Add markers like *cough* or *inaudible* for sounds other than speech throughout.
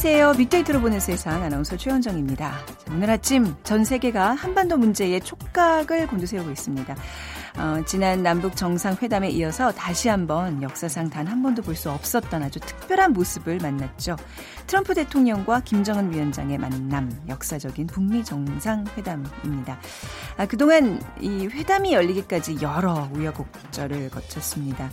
안녕하세요. 빅데이터로 보는 세상 아나운서 최현정입니다. 오늘 아침 전 세계가 한반도 문제에 촉각을 곤두세우고 있습니다. 어, 지난 남북 정상회담에 이어서 다시 한번 역사상 단 한 번도 볼 수 없었던 아주 특별한 모습을 만났죠. 트럼프 대통령과 김정은 위원장의 만남, 역사적인 북미 정상회담입니다. 아, 그동안 이 회담이 열리기까지 여러 우여곡절을 거쳤습니다.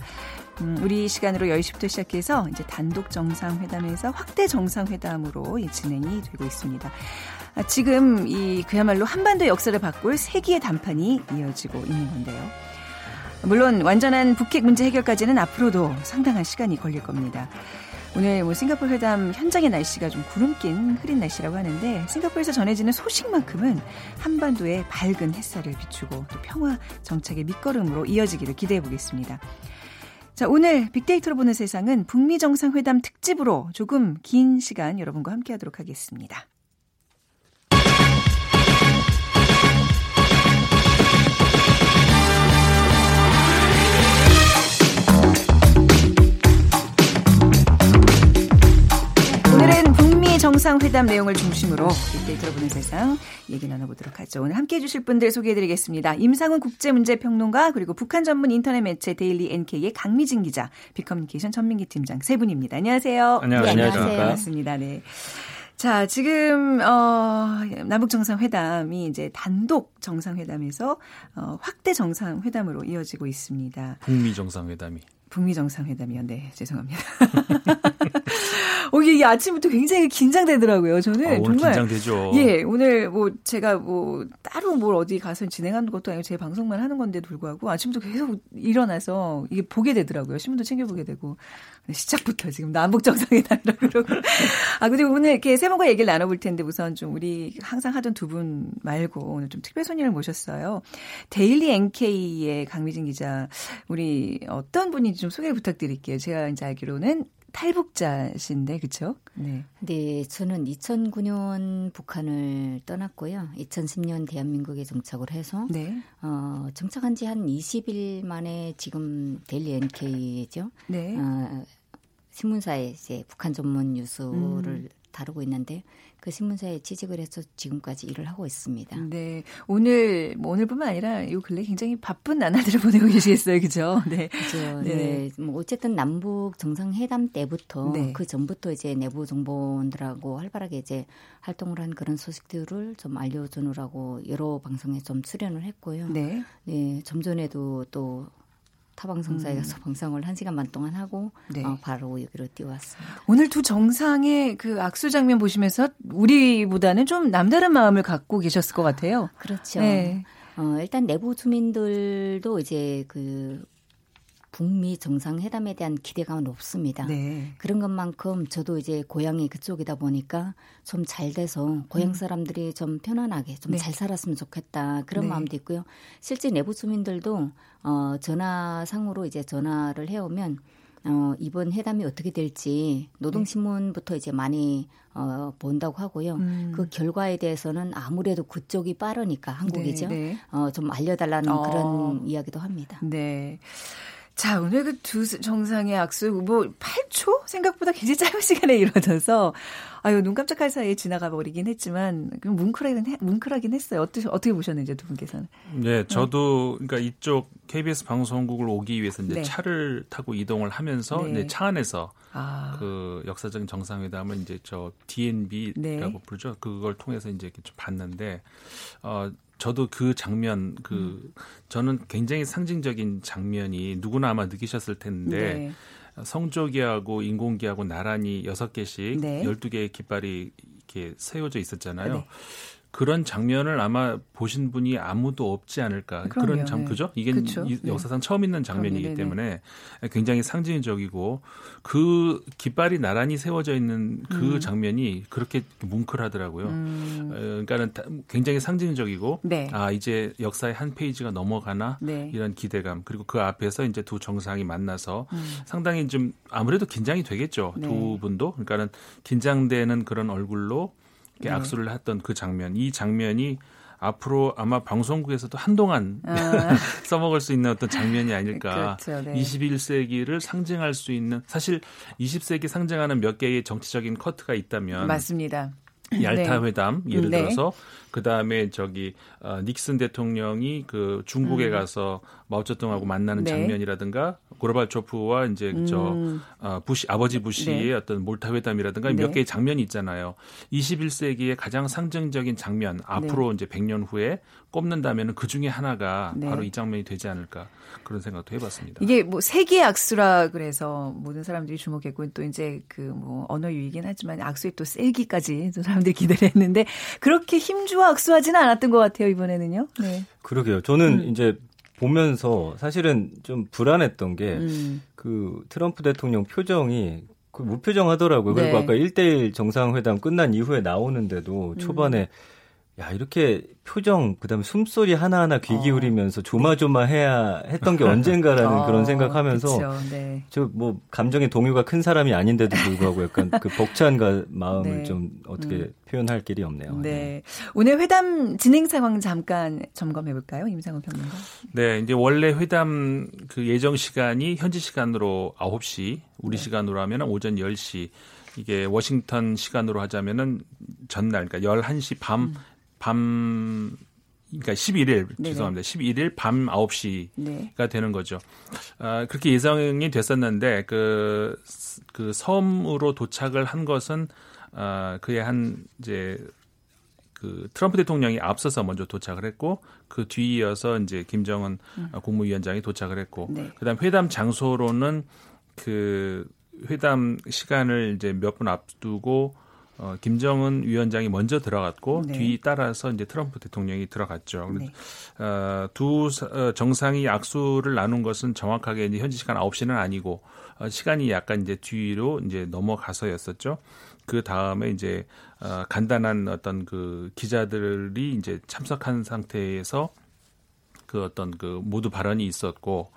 음, 우리 시간으로 10시부터 시작해서 이제 단독 정상회담에서 확대 정상회담으로 진행이 되고 있습니다. 아, 지금 이 그야말로 한반도 역사를 바꿀 세기의 단판이 이어지고 있는 건데요. 물론 완전한 북핵 문제 해결까지는 앞으로도 상당한 시간이 걸릴 겁니다. 오늘 뭐 싱가포르 회담 현장의 날씨가 좀 구름 낀 흐린 날씨라고 하는데 싱가포르에서 전해지는 소식만큼은 한반도에 밝은 햇살을 비추고 또 평화 정착의 밑거름으로 이어지기를 기대해 보겠습니다. 자, 오늘 빅데이터로 보는 세상은 북미 정상회담 특집으로 조금 긴 시간 여러분과 함께 하도록 하겠습니다. 정상회담 내용을 중심으로 빅데이터로 보는 세상 얘기 나눠보도록 하죠. 오늘 함께해 주실 분들 소개해드리겠습니다. 임상훈 국제문제평론가 그리고 북한 전문 인터넷 매체 데일리 NK의 강미진 기자, 빅커뮤니케이션 전민기 팀장 세 분입니다. 안녕하세요. 안녕하세요. 네, 안녕하세요. 반갑습니다. 네. 자, 지금 어 남북 정상회담이 이제 단독 정상회담에서 어 확대 정상회담으로 이어지고 있습니다. 북미 정상회담이. 북미 정상회담이요. 네, 죄송합니다. *laughs* 어, 이게 아침부터 굉장히 긴장되더라고요. 저는 아, 정말 긴장되죠. 예, 오늘 뭐 제가 뭐 따로 뭘 어디 가서 진행하는 것도 아니고 제 방송만 하는 건데 불구하고 아침부터 계속 일어나서 이게 보게 되더라고요. 신문도 챙겨 보게 되고 시작부터 지금 남북 정상회담이라 *laughs* 그러고 아 근데 오늘 이렇게 세 분과 얘기를 나눠볼 텐데 우선 좀 우리 항상 하던 두 분 말고 오늘 좀 특별 손님을 모셨어요. 데일리 NK의 강미진 기자 우리 어떤 분 인지 좀 소개를 부탁드릴게요. 제가 이제 알기로는 탈북자신데 그렇죠? 네. 네, 저는 2009년 북한을 떠났고요. 2010년 대한민국에 정착을 해서 네. 어, 정착한 지 한 20일 만에 지금 델리 NK죠. 네. 어, 신문사에 이제 북한 전문 뉴스를 음. 다루고 있는데 그 신문사에 취직을 해서 지금까지 일을 하고 있습니다. 네. 오늘 뭐 오늘뿐만 아니라 이 근래 굉장히 바쁜 나날들을 *laughs* 보내고 계시겠어요. 그죠? 네. 그죠. 네. 네. 뭐 어쨌든 남북 정상회담 때부터 네. 그 전부터 이제 내부 정보원들하고 활발하게 이제 활동을 한 그런 소식들을 좀 알려 주느라고 여러 방송에 좀 출연을 했고요. 네. 네. 좀 전에도 또 타방송사에 음. 가서 방송을 한 시간 반 동안 하고 네. 어, 바로 여기로 뛰어왔습니다. 오늘 두 정상의 그 악수 장면 보시면서 우리보다는 좀 남다른 마음을 갖고 계셨을 것 같아요. 그렇죠. 네. 어, 일단 내부 주민들도 이제 그 북미 정상회담에 대한 기대감은 높습니다. 네. 그런 것만큼 저도 이제 고향이 그쪽이다 보니까 좀 잘 돼서 고향 음. 사람들이 좀 편안하게 좀잘 네. 살았으면 좋겠다 그런 네. 마음도 있고요. 실제 내부 주민들도 어 전화상으로 이제 전화를 해오면 어, 이번 회담이 어떻게 될지 노동신문부터 이제 많이 어, 본다고 하고요. 음. 그 결과에 대해서는 아무래도 그쪽이 빠르니까 한국이죠. 네, 네. 어, 좀 알려달라는 어. 그런 이야기도 합니다. 네. 자, 오늘 그 두 정상의 악수, 뭐, 8초? 생각보다 굉장히 짧은 시간에 이루어져서, 아유, 눈 깜짝할 사이에 지나가 버리긴 했지만, 뭉클하긴, 뭉클하긴 했어요. 어떻게, 어떻게 보셨는지, 두 분께서는. 네, 저도, 그러니까 이쪽 KBS 방송국을 오기 위해서 이제 네. 차를 타고 이동을 하면서, 네. 이제 차 안에서 아. 그 역사적인 정상회담을 이제 저 DNB라고 네. 부르죠. 그걸 통해서 이제 이렇게 좀 봤는데, 어, 저도 그 장면 그 음. 저는 굉장히 상징적인 장면이 누구나 아마 느끼셨을 텐데 네. 성조기하고 인공기하고 나란히 여섯 개씩 네. 열두 개의 깃발이 이렇게 세워져 있었잖아요. 네. 그런 장면을 아마 보신 분이 아무도 없지 않을까 그럼요. 그런 장 네. 그죠? 이게 그쵸? 네. 역사상 처음 있는 장면이기 때문에 굉장히 상징적이고 그 깃발이 나란히 세워져 있는 그 음. 장면이 그렇게 뭉클하더라고요. 음. 어, 그러니까는 굉장히 상징적이고 네. 아 이제 역사의 한 페이지가 넘어가나 네. 이런 기대감 그리고 그 앞에서 이제 두 정상이 만나서 음. 상당히 좀 아무래도 긴장이 되겠죠 두 네. 분도 그러니까는 긴장되는 그런 얼굴로 네. 악수를 했던 그 장면, 이 장면이 앞으로 아마 방송국에서도 한동안 아. *laughs* 써먹을 수 있는 어떤 장면이 아닐까. 그렇죠, 네. 21세기를 상징할 수 있는 사실 20세기 상징하는 몇 개의 정치적인 커트가 있다면 맞습니다. 얄타 네. 회담 예를 네. 들어서 그 다음에 저기 어, 닉슨 대통령이 그 중국에 음. 가서 마오쩌둥하고 만나는 네. 장면이라든가 고르바초프와 이제 음. 저 어, 부시 아버지 부시의 네. 어떤 몰타 회담이라든가 몇 네. 개의 장면이 있잖아요. 21세기의 가장 상징적인 장면 앞으로 네. 이제 100년 후에 꼽는다면은 그 중에 하나가 네. 바로 이 장면이 되지 않을까 그런 생각도 해봤습니다. 이게 뭐 세계의 악수라 그래서 모든 사람들이 주목했고 또 이제 그 뭐 언어 유이긴 하지만 악수의 또 셀기까지 *laughs* 사람들이 기대를 했는데 그렇게 힘주와 악수하지는 않았던 것 같아요 이번에는요. 네. 그러게요. 저는 음. 이제 보면서 사실은 좀 불안했던 게그 음. 그 트럼프 대통령 표정이 그 무표정 하더라고요. 네. 그리고 아까 1대1 정상회담 끝난 이후에 나오는데도 음. 초반에 음. 야 이렇게 표정 그다음에 숨소리 하나하나 귀 어. 기울이면서 조마조마해야 했던 게 *laughs* 언젠가라는 어, 그런 생각하면서 네. 저뭐 감정의 동요가 큰 사람이 아닌데도 불구하고 약간 그 벅찬 마음을 네. 좀 어떻게 음. 표현할 길이 없네요. 네. 네. 오늘 회담 진행 상황 잠깐 점검해 볼까요, 임상훈 평론가? 네, 이제 원래 회담 그 예정 시간이 현지 시간으로 9시, 우리 네. 시간으로 하면 오전 10시. 이게 워싱턴 시간으로 하자면은 전날 그러니까 11시 밤 음. 밤 그러니까 11일 네네. 죄송합니다. 11일 밤 9시가 네. 되는 거죠. 아, 그렇게 예상이 됐었는데 그, 그 섬으로 도착을 한 것은 아, 그의 한 이제 그 트럼프 대통령이 앞서서 먼저 도착을 했고 그 뒤이어서 이제 김정은 음. 국무위원장이 도착을 했고 네. 그다음 회담 장소로는 그 회담 시간을 이제 몇 분 앞두고 어, 김정은 위원장이 먼저 들어갔고 네. 뒤 따라서 이제 트럼프 대통령이 들어갔죠. 네. 어, 두 어, 정상이 악수를 나눈 것은 정확하게 이제 현지 시간 9시는 아니고 어, 시간이 약간 이제 뒤로 이제 넘어가서였었죠. 그 다음에 이제 어, 간단한 어떤 그 기자들이 이제 참석한 상태에서 그 어떤 그 모두 발언이 있었고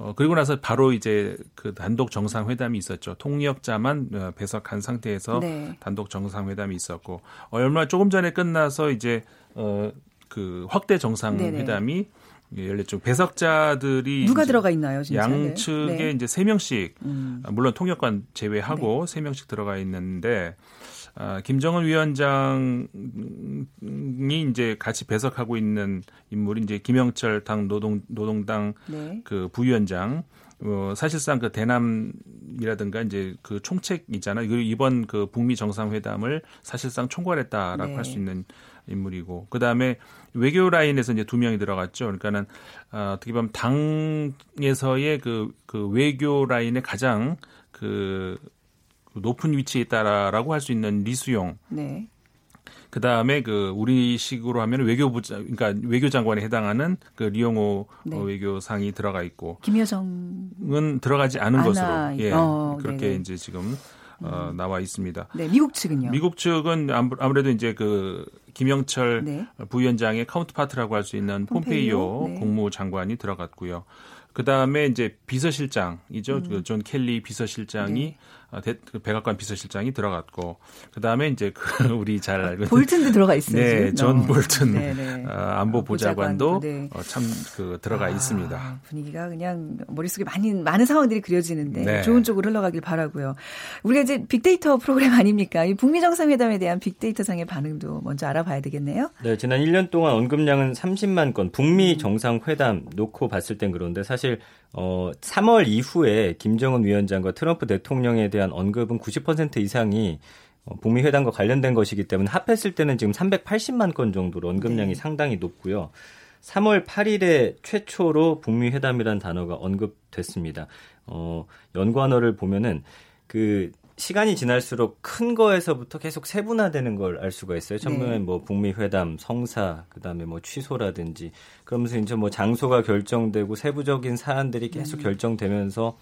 어, 그리고 나서 바로 이제 그 단독 정상회담이 있었죠. 통역자만 어, 배석한 상태에서 네. 단독 정상회담이 있었고 얼마 조금 전에 끝나서 이제 어, 그 확대 정상회담이 네네. 열렸죠. 배석자들이 누가 들어가 있나요? 진짜? 양측에 네. 이제 세 명씩 음. 물론 통역관 제외하고 네. 세 명씩 들어가 있는데 아, 김정은 위원장이 이제 같이 배석하고 있는 인물이 이제 김영철 당 노동 노동당 네. 그 부위원장 어, 사실상 그 대남이라든가 이제 그 총책이잖아 요. 이번 그 북미 정상회담을 사실상 총괄했다라고 네. 할수 있는 인물이고 그 다음에 외교 라인에서 이제 두 명이 들어갔죠. 그러니까는 어, 어떻게 보면 당에서의 그, 그 외교 라인의 가장 그 높은 위치에 있다라고 할 수 있는 리수용. 네. 그 다음에 그 우리식으로 하면 외교부 그러니까 외교장관에 해당하는 그 리용호 네. 외교상이 들어가 있고 김여정은 들어가지 않은 것으로 예 어, 그렇게 네네. 이제 지금 어, 음. 나와 있습니다. 네, 미국 측은요? 미국 측은 아무래도 이제 그 김영철 네. 부위원장의 counterpart라고 할 수 있는 폼페이오, 폼페이오 네. 국무장관이 들어갔고요. 그 다음에 이제 비서실장이죠. 음. 그 존 켈리 비서실장이 네. 아, 대, 그 백악관 비서실장이 들어갔고 그 다음에 이제 그 *laughs* 우리 잘 알고 있는 볼튼도 들어가 있어요. 네, 존 어. 볼튼 네, 네. 어, 안보 보좌관도 네. 어, 참 그 들어가 아, 있습니다. 분위기가 그냥 머릿속에 많이 많은 상황들이 그려지는데 네. 좋은 쪽으로 흘러가길 바라고요. 우리가 이제 빅데이터 프로그램 아닙니까? 이 북미 정상회담에 대한 빅데이터 상의 반응도 먼저 알아봐야 되겠네요. 네, 지난 1년 동안 언급량은 30만 건. 북미 음. 정상회담 놓고 봤을 땐 그런데 사실 어 3월 이후에 김정은 위원장과 트럼프 대통령에 대한 언급은 90% 이상이 어, 북미 회담과 관련된 것이기 때문에 합했을 때는 지금 380만 건 정도로 언급량이 네. 상당히 높고요. 3월 8일에 최초로 북미 회담이라는 단어가 언급됐습니다. 어, 연관어를 보면은 그 시간이 지날수록 큰 거에서부터 계속 세분화되는 걸 알 수가 있어요. 처음에 네. 뭐 북미 회담, 성사, 그다음에 뭐 취소라든지 그러면서 이제 뭐 장소가 결정되고 세부적인 사안들이 계속 음. 결정되면서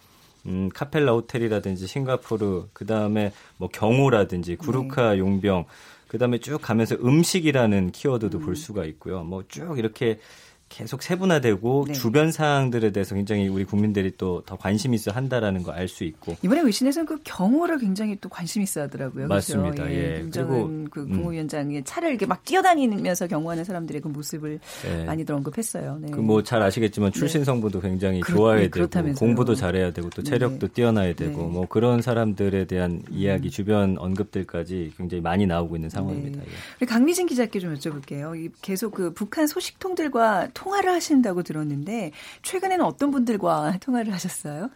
음, 카펠라 호텔이라든지 싱가포르, 그 다음에 뭐 경호라든지 구루카 네. 용병, 그 다음에 쭉 가면서 음식이라는 키워드도 음. 볼 수가 있고요. 뭐 쭉 이렇게 계속 세분화되고 네. 주변 사항들에 대해서 굉장히 우리 국민들이 또 더 관심 있어 한다라는 거알수 있고 이번에 외신에서는 그 경호를 굉장히 또 관심 있어 하더라고요. 맞습니다. 그렇죠? 예. 예. 그리고 그 음. 국무위원장의 차를 이렇게 막 뛰어다니면서 경호하는 사람들의 그 모습을 예. 많이들 언급했어요. 네. 그뭐 잘 아시겠지만 네. 출신 성부도 굉장히 그렇, 좋아야 네, 되고 공부도 잘해야 되고 또 네. 체력도 뛰어나야 되고 네. 뭐 그런 사람들에 대한 이야기 음. 주변 언급들까지 굉장히 많이 나오고 있는 상황입니다. 네. 예. 강미진 기자께 좀 여쭤볼게요. 계속 그 북한 소식통들과 통화를 하신다고 들었는데 최근에는 어떤 분들과 통화를 하셨어요?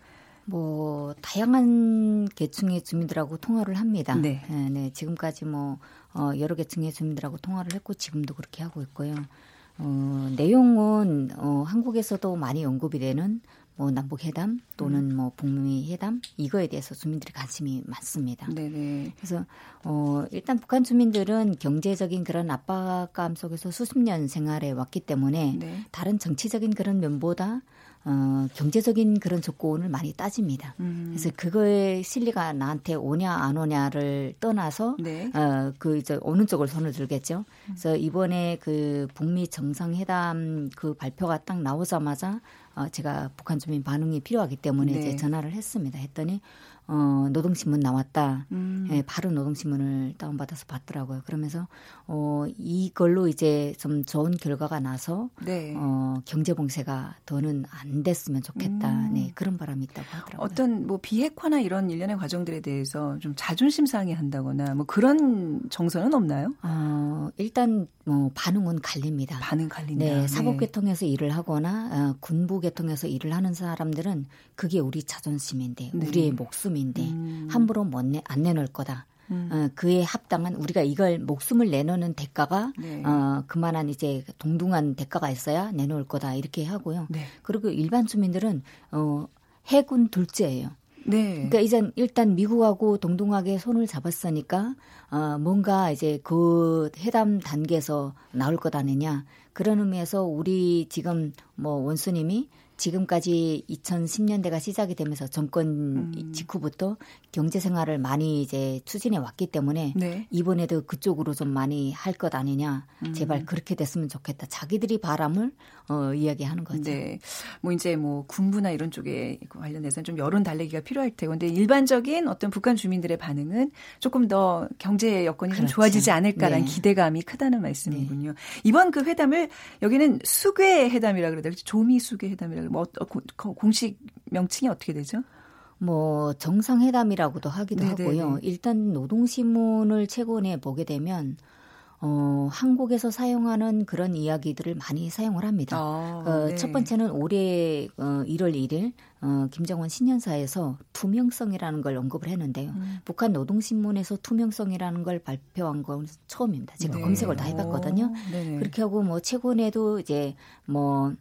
뭐 다양한 계층의 주민들하고 통화를 합니다. 네. 네, 네. 지금까지 뭐 어, 여러 계층의 주민들하고 통화를 했고 지금도 그렇게 하고 있고요. 어, 내용은 어, 한국에서도 많이 언급이 되는 뭐 남북 회담 또는 음. 뭐 북미 회담 이거에 대해서 주민들이 관심이 많습니다. 네네. 그래서 어 일단 북한 주민들은 경제적인 그런 압박감 속에서 수십 년 생활해 왔기 때문에 네. 다른 정치적인 그런 면보다 어, 경제적인 그런 조건을 많이 따집니다. 음. 그래서 그거의 실리가 나한테 오냐 안 오냐를 떠나서 네. 어, 그 이제 오는 쪽을 손을 들겠죠. 그래서 이번에 그 북미 정상회담 그 발표가 딱 나오자마자 어, 제가 북한 주민 반응이 필요하기 때문에 네. 이제 전화를 했습니다. 했더니 어, 노동신문 나왔다. 음. 예, 바로 노동신문을 다운받아서 봤더라고요. 그러면서 어, 이걸로 이제 좀 좋은 결과가 나서 네. 어, 경제 봉쇄가 더는 안 됐으면 좋겠다. 음. 네, 그런 바람이 있다고 하더라고요. 어떤 뭐 비핵화나 이런 일련의 과정들에 대해서 좀 자존심 상해 한다거나 뭐 그런 정서는 없나요? 어, 일단 뭐 반응은 갈립니다. 반응 갈린다. 네, 사법계통에서 네. 일을 하거나 어, 군부계통에서 일을 하는 사람들은 그게 우리 자존심인데 네. 우리의 목숨이 사람인데 음. 함부로 못 내, 안 내놓을 거다. 음. 어, 그에 합당한 우리가 이걸 목숨을 내놓는 대가가 네. 어, 그만한 이제 동등한 대가가 있어야 내놓을 거다 이렇게 하고요. 네. 그리고 일반 주민들은 어, 해군 둘째예요. 네. 그러니까 이젠 일단 미국하고 동등하게 손을 잡았으니까 어, 뭔가 이제 그 회담 단계에서 나올 것 아니냐 그런 의미에서 우리 지금 뭐 원수님이 지금까지 2010년대가 시작이 되면서 정권 음. 직후부터 경제 생활을 많이 이제 추진해 왔기 때문에 네. 이번에도 그쪽으로 좀 많이 할 것 아니냐. 음. 제발 그렇게 됐으면 좋겠다. 자기들이 바람을 어, 이야기하는 거죠. 네. 뭐 이제 뭐 군부나 이런 쪽에 관련해서는 좀 여론 달래기가 필요할 테고 근데 일반적인 어떤 북한 주민들의 반응은 조금 더 경제 여건이 그렇죠. 좀 좋아지지 않을까라는 네. 기대감이 크다는 말씀이군요. 네. 이번 그 회담을 여기는 수괴 회담이라 그러더라고요. 조미 수괴 회담이라 뭐 어, 공식 명칭이 어떻게 되죠? 뭐 정상회담이라고도 하기도 네네네. 하고요. 일단 노동신문을 최근에 보게 되면 어, 한국에서 사용하는 그런 이야기들을 많이 사용을 합니다. 아, 어, 네. 첫 번째는 올해 어, 1월 1일 어, 김정은 신년사에서 투명성이라는 걸 언급을 했는데요. 음. 북한 노동신문에서 투명성이라는 걸 발표한 건 처음입니다. 제가 네. 검색을 다 해봤거든요. 오, 그렇게 하고 뭐 최근에도 이제 뭐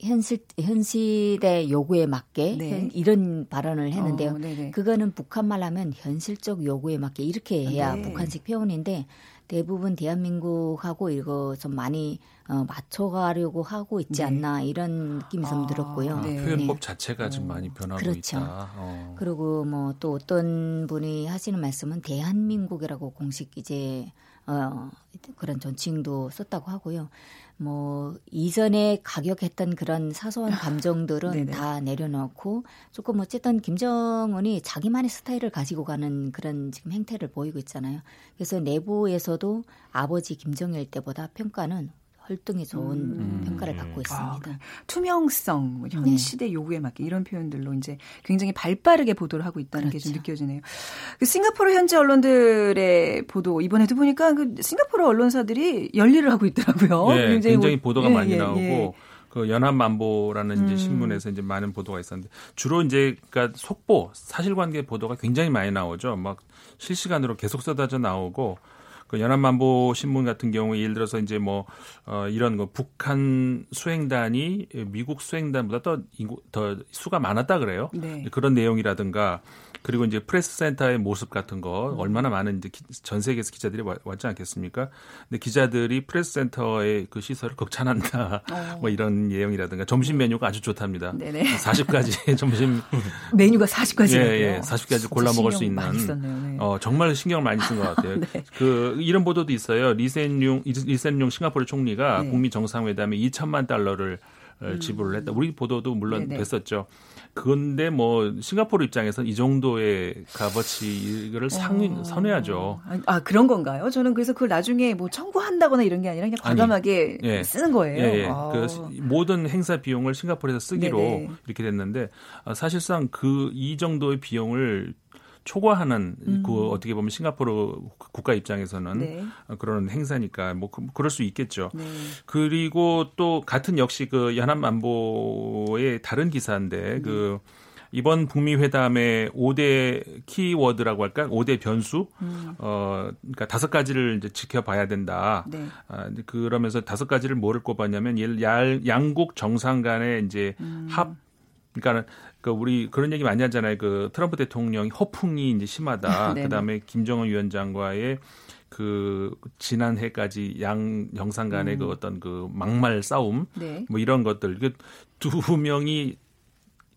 현실 현실의 요구에 맞게 네. 이런 발언을 했는데요. 어, 그거는 북한말 하면 현실적 요구에 맞게 이렇게 해야 네. 북한식 표현인데 대부분 대한민국하고 이거 좀 많이 어, 맞춰가려고 하고 있지 네. 않나 이런 느낌이 좀 아, 들었고요. 네. 표현법 자체가 좀 많이 변하고 그렇죠. 있다. 어. 그리고 뭐 또 어떤 분이 하시는 말씀은 대한민국이라고 공식 이제 어, 그런 존칭도 썼다고 하고요. 뭐 이전에 가격했던 그런 사소한 감정들은 다 내려놓고 조금 어쨌든 김정은이 자기만의 스타일을 가지고 가는 그런 지금 행태를 보이고 있잖아요. 그래서 내부에서도 아버지 김정일 때보다 평가는 활동이 좋은 음. 평가를 받고 있습니다. 아, 그 투명성, 뭐현 네. 시대 요구에 맞게 이런 표현들로 이제 굉장히 발빠르게 보도를 하고 있다는 그렇죠. 게좀 느껴지네요. 그 싱가포르 현지 언론들의 보도 이번에도 보니까 그 싱가포르 언론사들이 열일을 하고 있더라고요. 네, *laughs* 굉장히, 굉장히 뭐, 보도가 예, 많이 예, 나오고 예. 그 연합만보라는 이제 음. 신문에서 이제 많은 보도가 있었는데 주로 이제 그러니까 속보, 사실관계 보도가 굉장히 많이 나오죠. 막 실시간으로 계속 쏟아져 나오고 그 연합만보 신문 같은 경우 예를 들어서 이제 뭐 어, 이런 거 북한 수행단이 미국 수행단보다 더, 더 수가 많았다 그래요. 네. 그런 내용이라든가 그리고 이제 프레스 센터의 모습 같은 거 음. 얼마나 많은 이제 전 세계에서 기자들이 왔지 않겠습니까? 근데 기자들이 프레스 센터의 그 시설을 극찬한다. 어. 뭐 이런 내용이라든가 점심 메뉴가 아주 좋답니다. 네네. 40가지 *laughs* 점심 메뉴가 40가지. 예, 예. 40가지 골라 먹을 수 있는 네. 어, 정말 신경을 많이 쓴 것 같아요. *laughs* 네. 그 이런 보도도 있어요. 리셴룽 리셴룽 싱가포르 총리가 네. 북미 정상회담에 2천만 달러를 음. 지불을 했다. 우리 보도도 물론 네네. 됐었죠. 그런데 뭐 싱가포르 입장에서는 이 정도의 값어치를 상위 어. 선회하죠. 아 그런 건가요? 저는 그래서 그걸 나중에 뭐 청구한다거나 이런 게 아니라 그냥 과감하게 아니, 예. 쓰는 거예요. 예, 예. 아. 그 모든 행사 비용을 싱가포르에서 쓰기로 네네. 이렇게 됐는데 아, 사실상 그 이 정도의 비용을 초과하는 음. 그 어떻게 보면 싱가포르 국가 입장에서는 네. 그런 행사니까 뭐 그, 그럴 수 있겠죠. 네. 그리고 또 같은 역시 그 연합안보의 다른 기사인데 네. 그 이번 북미 회담의 5대 키워드라고 할까? 5대 변수. 음. 어, 그러니까 다섯 가지를 이제 지켜봐야 된다. 네. 아, 그러면서 다섯 가지를 뭐를 꼽았냐면 양국 정상 간의 이제 음. 합 그러니까 그 우리 그런 얘기 많이 하잖아요. 그 트럼프 대통령이 허풍이 이제 심하다. *laughs* 그다음에 김정은 위원장과의 그 지난해까지 양 영상 간의 그 음. 그 어떤 그 막말 싸움 네. 뭐 이런 것들 그두 명이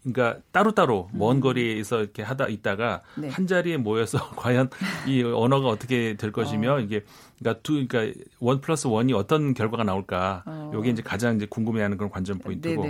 그러니까 따로따로 먼 음. 거리에서 이렇게 하다 있다가 네. 한 자리에 모여서 *laughs* 과연 이 언어가 어떻게 될 것이며 어. 이게 그러니까 두 그러니까 원 플러스 원이 어떤 결과가 나올까 어. 요게 이제 가장 이제 궁금해하는 그런 관전 포인트고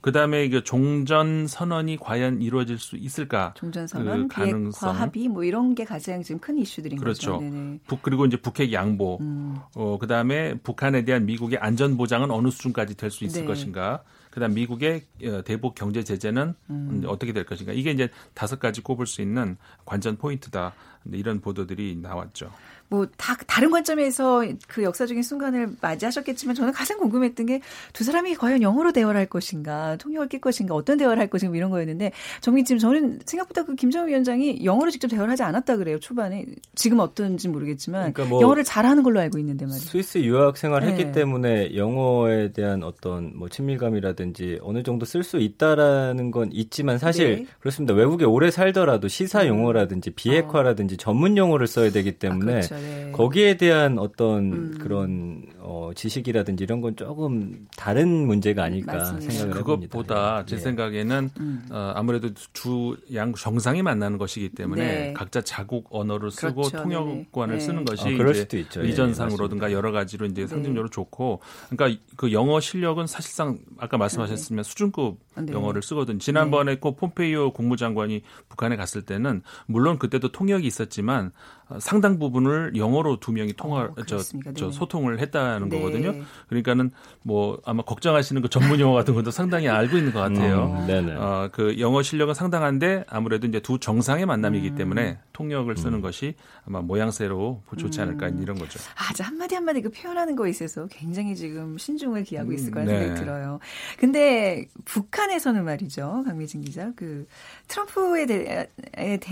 그다음에 그 종전 선언이 과연 이루어질 수 있을까 종전 선언 그 가능성 합의 뭐 이런 게 가장 지금 큰 이슈들인 그렇죠. 거죠. 그렇죠. 북 그리고 이제 북핵 양보 음. 어 그다음에 북한에 대한 미국의 안전 보장은 어느 수준까지 될 수 있을 네. 것인가 그다음 미국의 어, 대북 경제 제재는 음. 어떻게 될 것인가. 이게 이제 다섯 가지 꼽을 수 있는 관전 포인트다. 이런 보도들이 나왔죠. 뭐 다 다른 관점에서 그 역사적인 순간을 맞이하셨겠지만 저는 가장 궁금했던 게 두 사람이 과연 영어로 대화를 할 것인가, 통역을 낄 것인가, 어떤 대화를 할 것인가 뭐 이런 거였는데 정민 지금 저는 생각보다 그 김정은 위원장이 영어로 직접 대화를 하지 않았다 그래요 초반에 지금 어떤지 모르겠지만 그러니까 뭐 영어를 잘하는 걸로 알고 있는데 말이죠. 스위스 유학 생활했기 네. 때문에 영어에 대한 어떤 뭐 친밀감이라든지 어느 정도 쓸 수 있다라는 건 있지만 사실 네. 그렇습니다. 외국에 오래 살더라도 시사 음. 용어라든지 비핵화라든지 전문 용어를 써야 되기 때문에 아, 그렇죠. 네. 거기에 대한 어떤 음. 그런 어, 지식이라든지 이런 건 조금 다른 문제가 아닐까 맞습니다. 생각을 해봅니다. 그것보다 제 네. 생각에는 음. 어, 아무래도 주 양 정상이 만나는 것이기 때문에 네. 각자 자국 언어를 쓰고 그렇죠. 통역관을 네. 쓰는 것이 어, 그럴 수도 있죠. 이전상으로든가 예, 여러 가지로 이제 네. 상징적으로 좋고 그러니까 그 영어 실력은 사실상 아까 말씀하셨으면 네. 수준급 영어를 쓰거든. 지난번에 꼭 폼페이오 국무장관이 북한에 갔을 때는 물론 그때도 통역이 있었 지만 어, 상당 부분을 영어로 두 명이 통화 어, 저, 저 소통을 했다는 네. 거거든요. 그러니까는 뭐 아마 걱정하시는 그 전문 용어 같은 것도 상당히 알고 있는 것 같아요. 음, 어, 그 영어 실력은 상당한데 아무래도 이제 두 정상의 만남이기 음. 때문에 통역을 쓰는 음. 것이 아마 모양새로 좋지 않을까 음. 이런 거죠. 아, 저 한마디 한마디 그 표현하는 거에 있어서 굉장히 지금 신중을 기하고 있을 거라는 네. 생각이 들어요. 근데 북한에서는 말이죠. 강미진 기자. 그 트럼프에 대,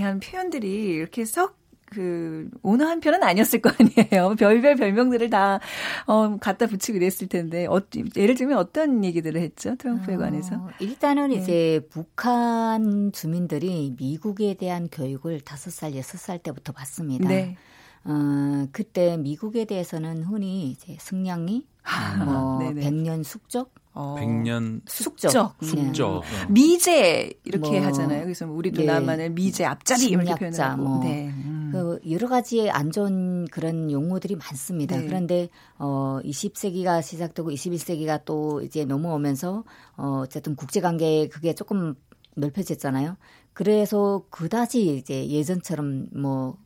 한 표현들이 이렇게 썩 그 온화한 편은 아니었을 거 아니에요. *laughs* 별별 별명들을 다 어, 갖다 붙이고 이랬을 텐데 어, 예를 들면 어떤 얘기들을 했죠 트럼프에 어, 관해서? 일단은 네. 이제 북한 주민들이 미국에 대한 교육을 다섯 살 여섯 살 때부터 받습니다. 네. 어, 그때 미국에 대해서는 흔히 이제 승냥이, 아, 뭐. 백년 숙적 어, 100년 숙적. 숙적. 네. 미제 이렇게 뭐, 하잖아요. 그래서 우리도 네. 나만을 미제 앞자리 이렇게 표현하고. 뭐. 네. 음. 그 여러 가지의 안 좋은 그런 용어들이 많습니다. 네. 그런데 어 20세기가 시작되고 21세기가 또 이제 넘어오면서 어 어쨌든 국제 관계 그게 조금 넓혀졌잖아요. 그래서 그다지 이제 예전처럼 뭐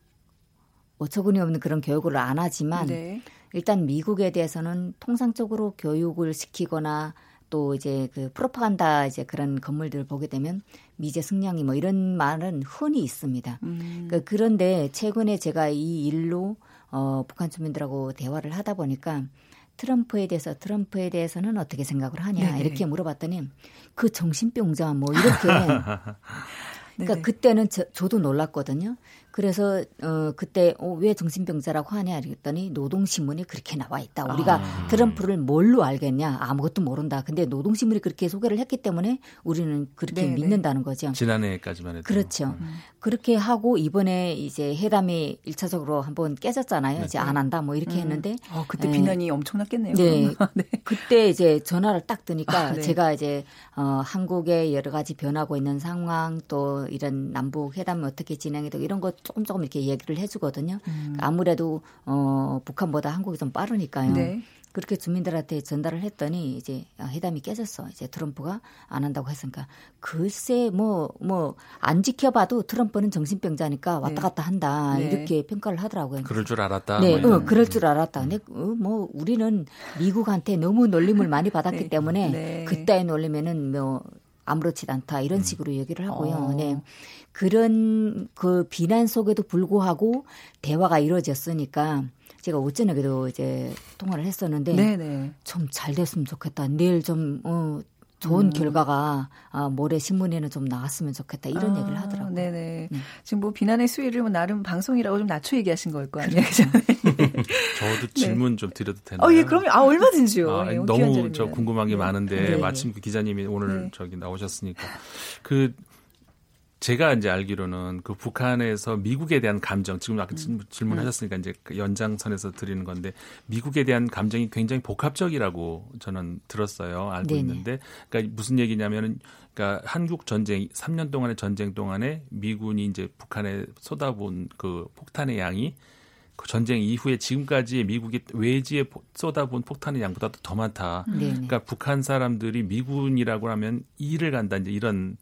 어처구니 없는 그런 교육을 안 하지만 네. 일단 미국에 대해서는 통상적으로 교육을 시키거나 또 이제 그 프로파간다 이제 그런 건물들을 보게 되면 미제 승량이 뭐 이런 말은 흔히 있습니다. 음. 그 그런데 최근에 제가 이 일로 어 북한 주민들하고 대화를 하다 보니까 트럼프에 대해서 트럼프에 대해서는 어떻게 생각을 하냐 네네. 이렇게 물어봤더니 그 정신병자 뭐 이렇게 *laughs* 그러니까 그때는 저, 저도 놀랐거든요. 그래서 어 그때 어, 왜 정신병자라고 하냐 그랬더니 노동신문이 그렇게 나와 있다. 우리가 아. 트럼프를 뭘로 알겠냐? 아무것도 모른다. 근데 노동신문이 그렇게 소개를 했기 때문에 우리는 그렇게 네네. 네. 믿는다는 거죠. 지난해까지만 해도. 그렇죠. 음. 그렇게 하고 이번에 이제 회담이 1차적으로 한번 깨졌잖아요. 네. 이제 안 한다 뭐 이렇게 음. 했는데 어, 그때 네. 비난이 엄청났겠네요. 네. *laughs* 네. 그때 이제 전화를 딱 드니까 아, 네. 제가 이제 어 한국의 여러 가지 변하고 있는 상황 또 이런 남북 회담이 어떻게 진행이 되고 이런 것 조금 조금 이렇게 얘기를 해주거든요. 음. 아무래도 어, 북한보다 한국이 좀 빠르니까요. 네. 그렇게 주민들한테 전달을 했더니 이제 회담이 깨졌어. 이제 트럼프가 안 한다고 했으니까 글쎄 뭐 뭐 안 지켜봐도 트럼프는 정신병자니까 왔다 네. 갔다 한다 네. 이렇게 평가를 하더라고요. 그럴 줄 알았다. 네, 뭐 어, 그럴 줄 알았다. 근데 어, 뭐 우리는 미국한테 너무 놀림을 많이 *laughs* 받았기 네. 때문에 네. 그따위 놀리면은 뭐 아무렇지도 않다 이런 음. 식으로 음. 얘기를 하고요. 어. 네. 그런 그 비난 속에도 불구하고 대화가 이루어졌으니까 제가 오전에도 이제 통화를 했었는데 좀잘 됐으면 좋겠다. 내일 좀 어, 좋은 음. 결과가 아, 모레 신문에는 좀 나왔으면 좋겠다 이런 아, 얘기를 하더라고요. 네네. 음. 지금 뭐 비난의 수위를 뭐 나름 방송이라고 좀 낮춰 얘기하신 걸 거 아니에요, 그죠? *laughs* 저도 질문 네. 좀 드려도 되나요? 어, 예, 그럼요. 아, 얼마든지요. 아, 예, 너무 저 궁금한 게 네. 많은데 네. 마침 그 기자님이 오늘 네. 저기 나오셨으니까 그 제가 이제 알기로는 그 북한에서 미국에 대한 감정 지금 아까 음. 질문하셨으니까 이제 그 연장선에서 드리는 건데 미국에 대한 감정이 굉장히 복합적이라고 저는 들었어요. 알고 네네. 있는데 그러니까 무슨 얘기냐면은 그러니까 한국 전쟁 3년 동안의 전쟁 동안에 미군이 이제 북한에 쏟아본 그 폭탄의 양이 그 전쟁 이후에 지금까지 미국이 외지에 쏟아본 폭탄의 양보다도 더 많다. 네네. 그러니까 북한 사람들이 미군이라고 하면 이를 간다 이제 이런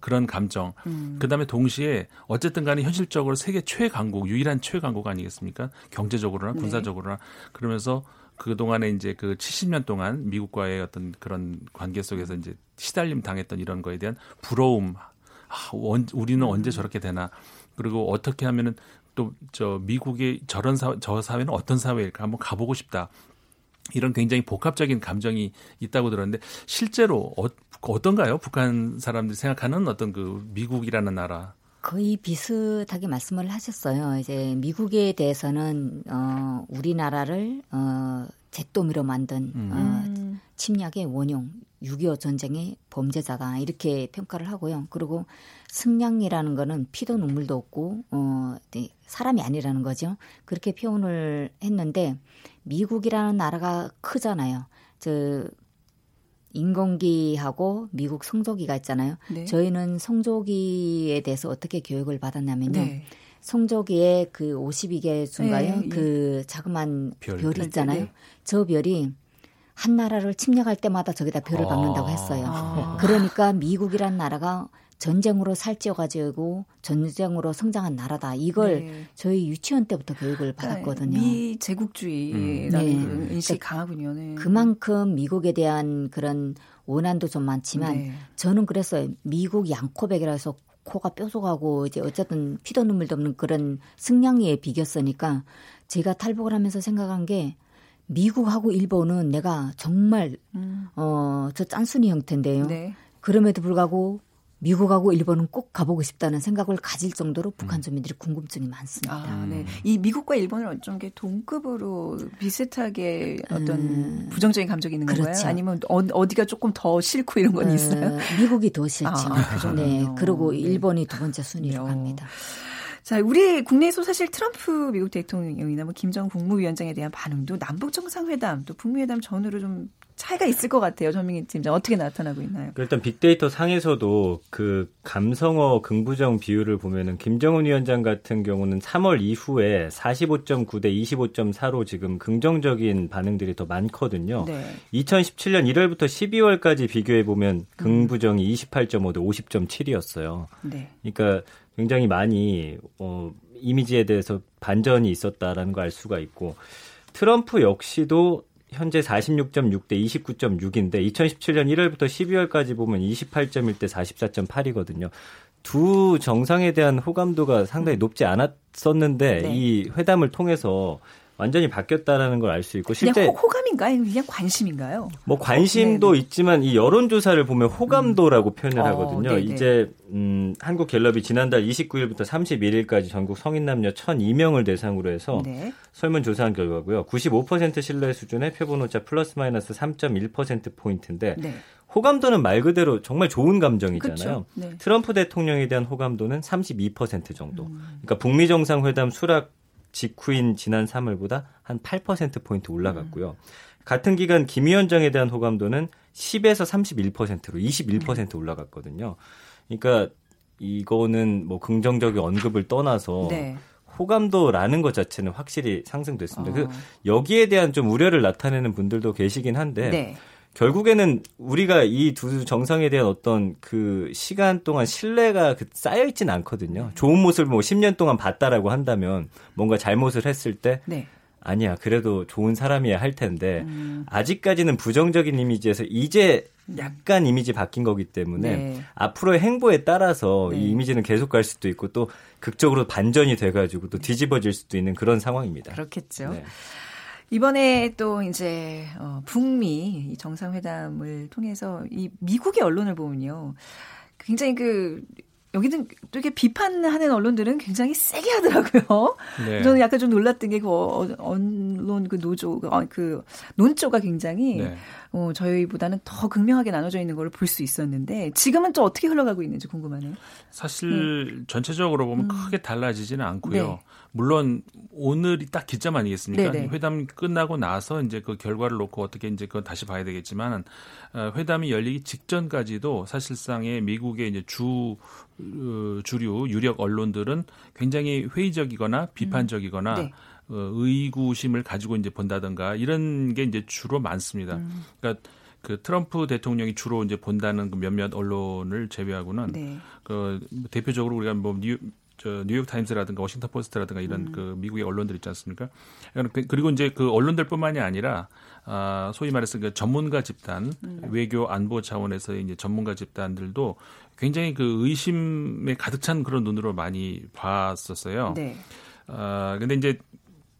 그런 감정. 음. 그다음에 동시에 어쨌든 간에 현실적으로 세계 최강국, 유일한 최강국 아니겠습니까? 경제적으로나 네. 군사적으로나 네. 그러면서 그동안에 이제 그 70년 동안 미국과의 어떤 그런 관계 속에서 이제 시달림 당했던 이런 거에 대한 부러움. 아, 우리는 언제 저렇게 되나. 그리고 어떻게 하면은 또 저 미국의 저런 사, 저 사회는 어떤 사회일까 한번 가보고 싶다. 이런 굉장히 복합적인 감정이 있다고 들었는데 실제로 어, 어떤가요? 북한 사람들이 생각하는 어떤 그 미국이라는 나라. 거의 비슷하게 말씀을 하셨어요. 이제 미국에 대해서는 어 우리나라를 어 잿더미로 만든 음. 어 침략의 원흉, 6.25 전쟁의 범죄자다 이렇게 평가를 하고요. 그리고 승량이라는 거는 피도 눈물도 없고 어 네, 사람이 아니라는 거죠. 그렇게 표현을 했는데 미국이라는 나라가 크잖아요. 저 인공기하고 미국 성조기가 있잖아요. 네. 저희는 성조기에 대해서 어떻게 교육을 받았냐면요. 네. 성조기에 그 52개 중가요? 네, 그 예. 자그만 별. 별이 있잖아요. 네. 저 별이 한 나라를 침략할 때마다 저기다 별을 박는다고 아. 했어요. 아. 그러니까 미국이란 나라가 전쟁으로 살찌어가지고 전쟁으로 성장한 나라다. 이걸 네. 저희 유치원 때부터 교육을 받았거든요. 미 제국주의라는 음. 네. 인식이 그러니까 강하군요. 네. 그만큼 미국에 대한 그런 원한도 좀 많지만 네. 저는 그래서 미국 양코백이라 해서 코가 뾰족하고 이제 어쨌든 피도 눈물도 없는 그런 승량이에 비겼으니까 제가 탈북을 하면서 생각한 게 미국하고 일본은 내가 정말 음. 어저 짠순이 형태인데요. 네. 그럼에도 불구하고 미국하고 일본은 꼭 가보고 싶다는 생각을 가질 정도로 북한 음. 주민들이 궁금증이 많습니다. 아, 네. 이 미국과 일본은 어쩐 게 동급으로 비슷하게 어떤 음, 부정적인 감정이 있는 그렇죠. 건가요? 아니면 어, 디가 조금 더 싫고 이런 건 음, 있어요? 미국이 더 싫죠. 아, 그 네. 그리고 네. 일본이 두 번째 순위로 갑니다. 자, 우리 국내에서 사실 트럼프 미국 대통령이나 뭐 김정 국무위원장에 대한 반응도 남북 정상회담 또 북미회담 전후로 좀 차이가 있을 것 같아요. 전민기 팀장 어떻게 나타나고 있나요? 일단 빅데이터 상에서도 그 감성어 긍부정 비율을 보면은 김정은 위원장 같은 경우는 3월 이후에 45.9 대 25.4로 지금 긍정적인 반응들이 더 많거든요. 네. 2017년 1월부터 12월까지 비교해 보면 긍부정이 28.5 대 50.7이었어요. 네. 그러니까 굉장히 많이 어 이미지에 대해서 반전이 있었다라는 걸 알 수가 있고 트럼프 역시도 현재 46.6 대 29.6인데 2017년 1월부터 12월까지 보면 28.1 대 44.8이거든요. 두 정상에 대한 호감도가 상당히 높지 않았었는데 네. 이 회담을 통해서 완전히 바뀌었다라는 걸 알 수 있고 실제 호, 감인가요 그냥 관심인가요? 뭐 관심도 어, 있지만 이 여론조사를 보면 호감도라고 음. 표현을 어, 하거든요. 어, 이제 음, 한국 갤럽이 지난달 29일부터 31일까지 전국 성인 남녀 1,002명을 대상으로 해서 네. 설문 조사한 결과고요. 95% 신뢰 수준의 표본 오차 플러스 마이너스 3.1% 포인트인데 네. 호감도는 말 그대로 정말 좋은 감정이잖아요. 네. 트럼프 대통령에 대한 호감도는 32% 정도. 음. 그러니까 북미 정상회담 수락 직후인 지난 3월보다 한 8%포인트 올라갔고요. 음. 같은 기간 김 위원장에 대한 호감도는 10에서 31%로 21% 올라갔거든요. 그러니까 이거는 뭐 긍정적인 언급을 떠나서 네. 호감도라는 것 자체는 확실히 상승됐습니다. 그 어. 그 여기에 대한 좀 우려를 나타내는 분들도 계시긴 한데 네. 결국에는 우리가 이 두 정상에 대한 어떤 그 시간 동안 신뢰가 그 쌓여 있진 않거든요. 좋은 모습을 뭐 10년 동안 봤다라고 한다면 뭔가 잘못을 했을 때 네. 아니야 그래도 좋은 사람이야 할 텐데 음. 아직까지는 부정적인 이미지에서 이제 약간 이미지 바뀐 거기 때문에 네. 앞으로의 행보에 따라서 네. 이 이미지는 계속 갈 수도 있고 또 극적으로 반전이 돼가지고 또 뒤집어질 수도 있는 그런 상황입니다. 그렇겠죠. 네. 이번에 또 이제 어, 북미 정상회담을 통해서 이 미국의 언론을 보면요. 굉장히 그 여기는 또 이렇게 비판하는 언론들은 굉장히 세게 하더라고요. 네. 저는 약간 좀 놀랐던 게 그 언론 그 노조 어, 그 논조가 굉장히 네. 어, 저희보다는 더 극명하게 나눠져 있는 걸 볼 수 있었는데 지금은 또 어떻게 흘러가고 있는지 궁금하네요. 사실 네. 전체적으로 보면 음. 크게 달라지지는 않고요. 네. 물론 오늘이 딱 기점 아니겠습니까? 네네. 회담 끝나고 나서 이제 그 결과를 놓고 어떻게 이제 그건 다시 봐야 되겠지만 어, 회담이 열리기 직전까지도 사실상의 미국의 이제 주 어, 주류 유력 언론들은 굉장히 회의적이거나 비판적이거나 음. 네. 어, 의구심을 가지고 이제 본다든가 이런 게 이제 주로 많습니다. 음. 그러니까 그 트럼프 대통령이 주로 이제 본다는 그 몇몇 언론을 제외하고는 네. 그 대표적으로 우리가 뭐 뉴, 저 뉴욕 타임스라든가 워싱턴 포스트라든가 이런 음. 그 미국의 언론들 있지 않습니까? 그, 그리고 이제 그 언론들뿐만이 아니라 아 소위 말해서 그 전문가 집단 음. 외교 안보 차원에서 이제 전문가 집단들도 굉장히 그 의심에 가득 찬 그런 눈으로 많이 봤었어요. 네. 아 근데 이제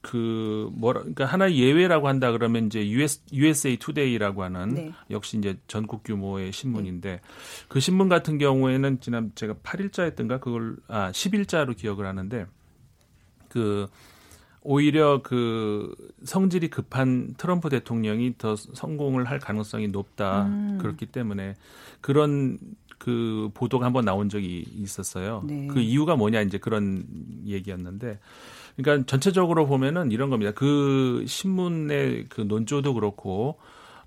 그 뭐라 그러니까 하나의 예외라고 한다 그러면 이제 US USA Today라고 하는 네. 역시 이제 전국 규모의 신문인데 네. 그 신문 같은 경우에는 지난 제가 8일자였던가 그걸 아 10일자로 기억을 하는데 그 오히려 그 성질이 급한 트럼프 대통령이 더 성공을 할 가능성이 높다 음. 그렇기 때문에 그런 그 보도가 한번 나온 적이 있었어요. 네. 그 이유가 뭐냐 이제 그런 얘기였는데 그러니까 전체적으로 보면은 이런 겁니다. 그 신문의 그 논조도 그렇고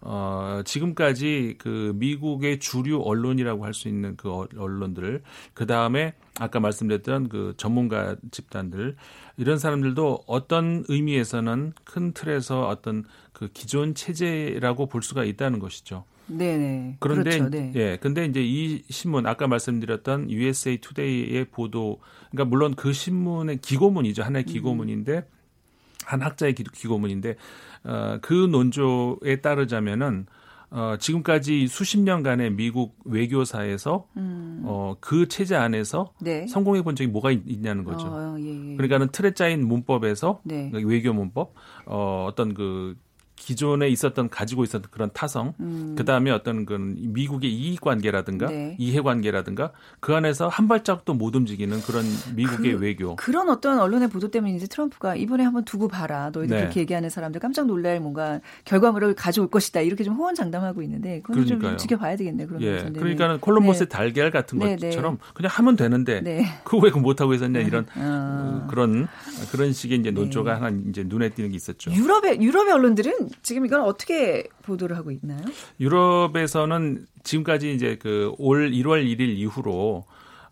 어, 지금까지 그 미국의 주류 언론이라고 할 수 있는 그 언론들, 그 다음에 아까 말씀드렸던 그 전문가 집단들, 이런 사람들도 어떤 의미에서는 큰 틀에서 어떤 그 기존 체제라고 볼 수가 있다는 것이죠. 네네. 그런데 그렇죠, 네. 예, 근데 이제 이 신문 아까 말씀드렸던 USA 투데이의 보도, 그러니까 물론 그 신문의 기고문이죠 하나의 기고문인데 음. 한 학자의 기고문인데 어, 그 논조에 따르자면은 어, 지금까지 수십 년간의 미국 외교사에서 음. 어, 그 체제 안에서 네. 성공해 본 적이 뭐가 있, 냐는 거죠. 어, 예, 예. 그러니까는 틀에 짜인 문법에서 네. 외교 문법 어, 어떤 그 기존에 있었던 가지고 있었던 그런 타성, 음. 그 다음에 어떤 그 미국의 이익 관계라든가 네. 이해 관계라든가 그 안에서 한 발짝도 못 움직이는 그런 미국의 그, 외교. 그런 어떤 언론의 보도 때문에 이제 트럼프가 이번에 한번 두고 봐라. 너희들 네. 그렇게 얘기하는 사람들 깜짝 놀랄 뭔가 결과물을 가져올 것이다. 이렇게 좀 호언장담하고 있는데 그건 좀 지켜봐야 되겠네. 그런 예. 그러니까는 콜럼버스의 네. 달걀 같은 네, 네. 것처럼 그냥 하면 되는데 네. 그왜 그 못하고 있었냐 이런 어. 그런 그런 식의 이제 논조가 하나 이제 눈에 띄는 게 있었죠. 유럽의 유럽의 언론들은 지금 이건 어떻게 보도를 하고 있나요? 유럽에서는 지금까지 이제 그 올 1월 1일 이후로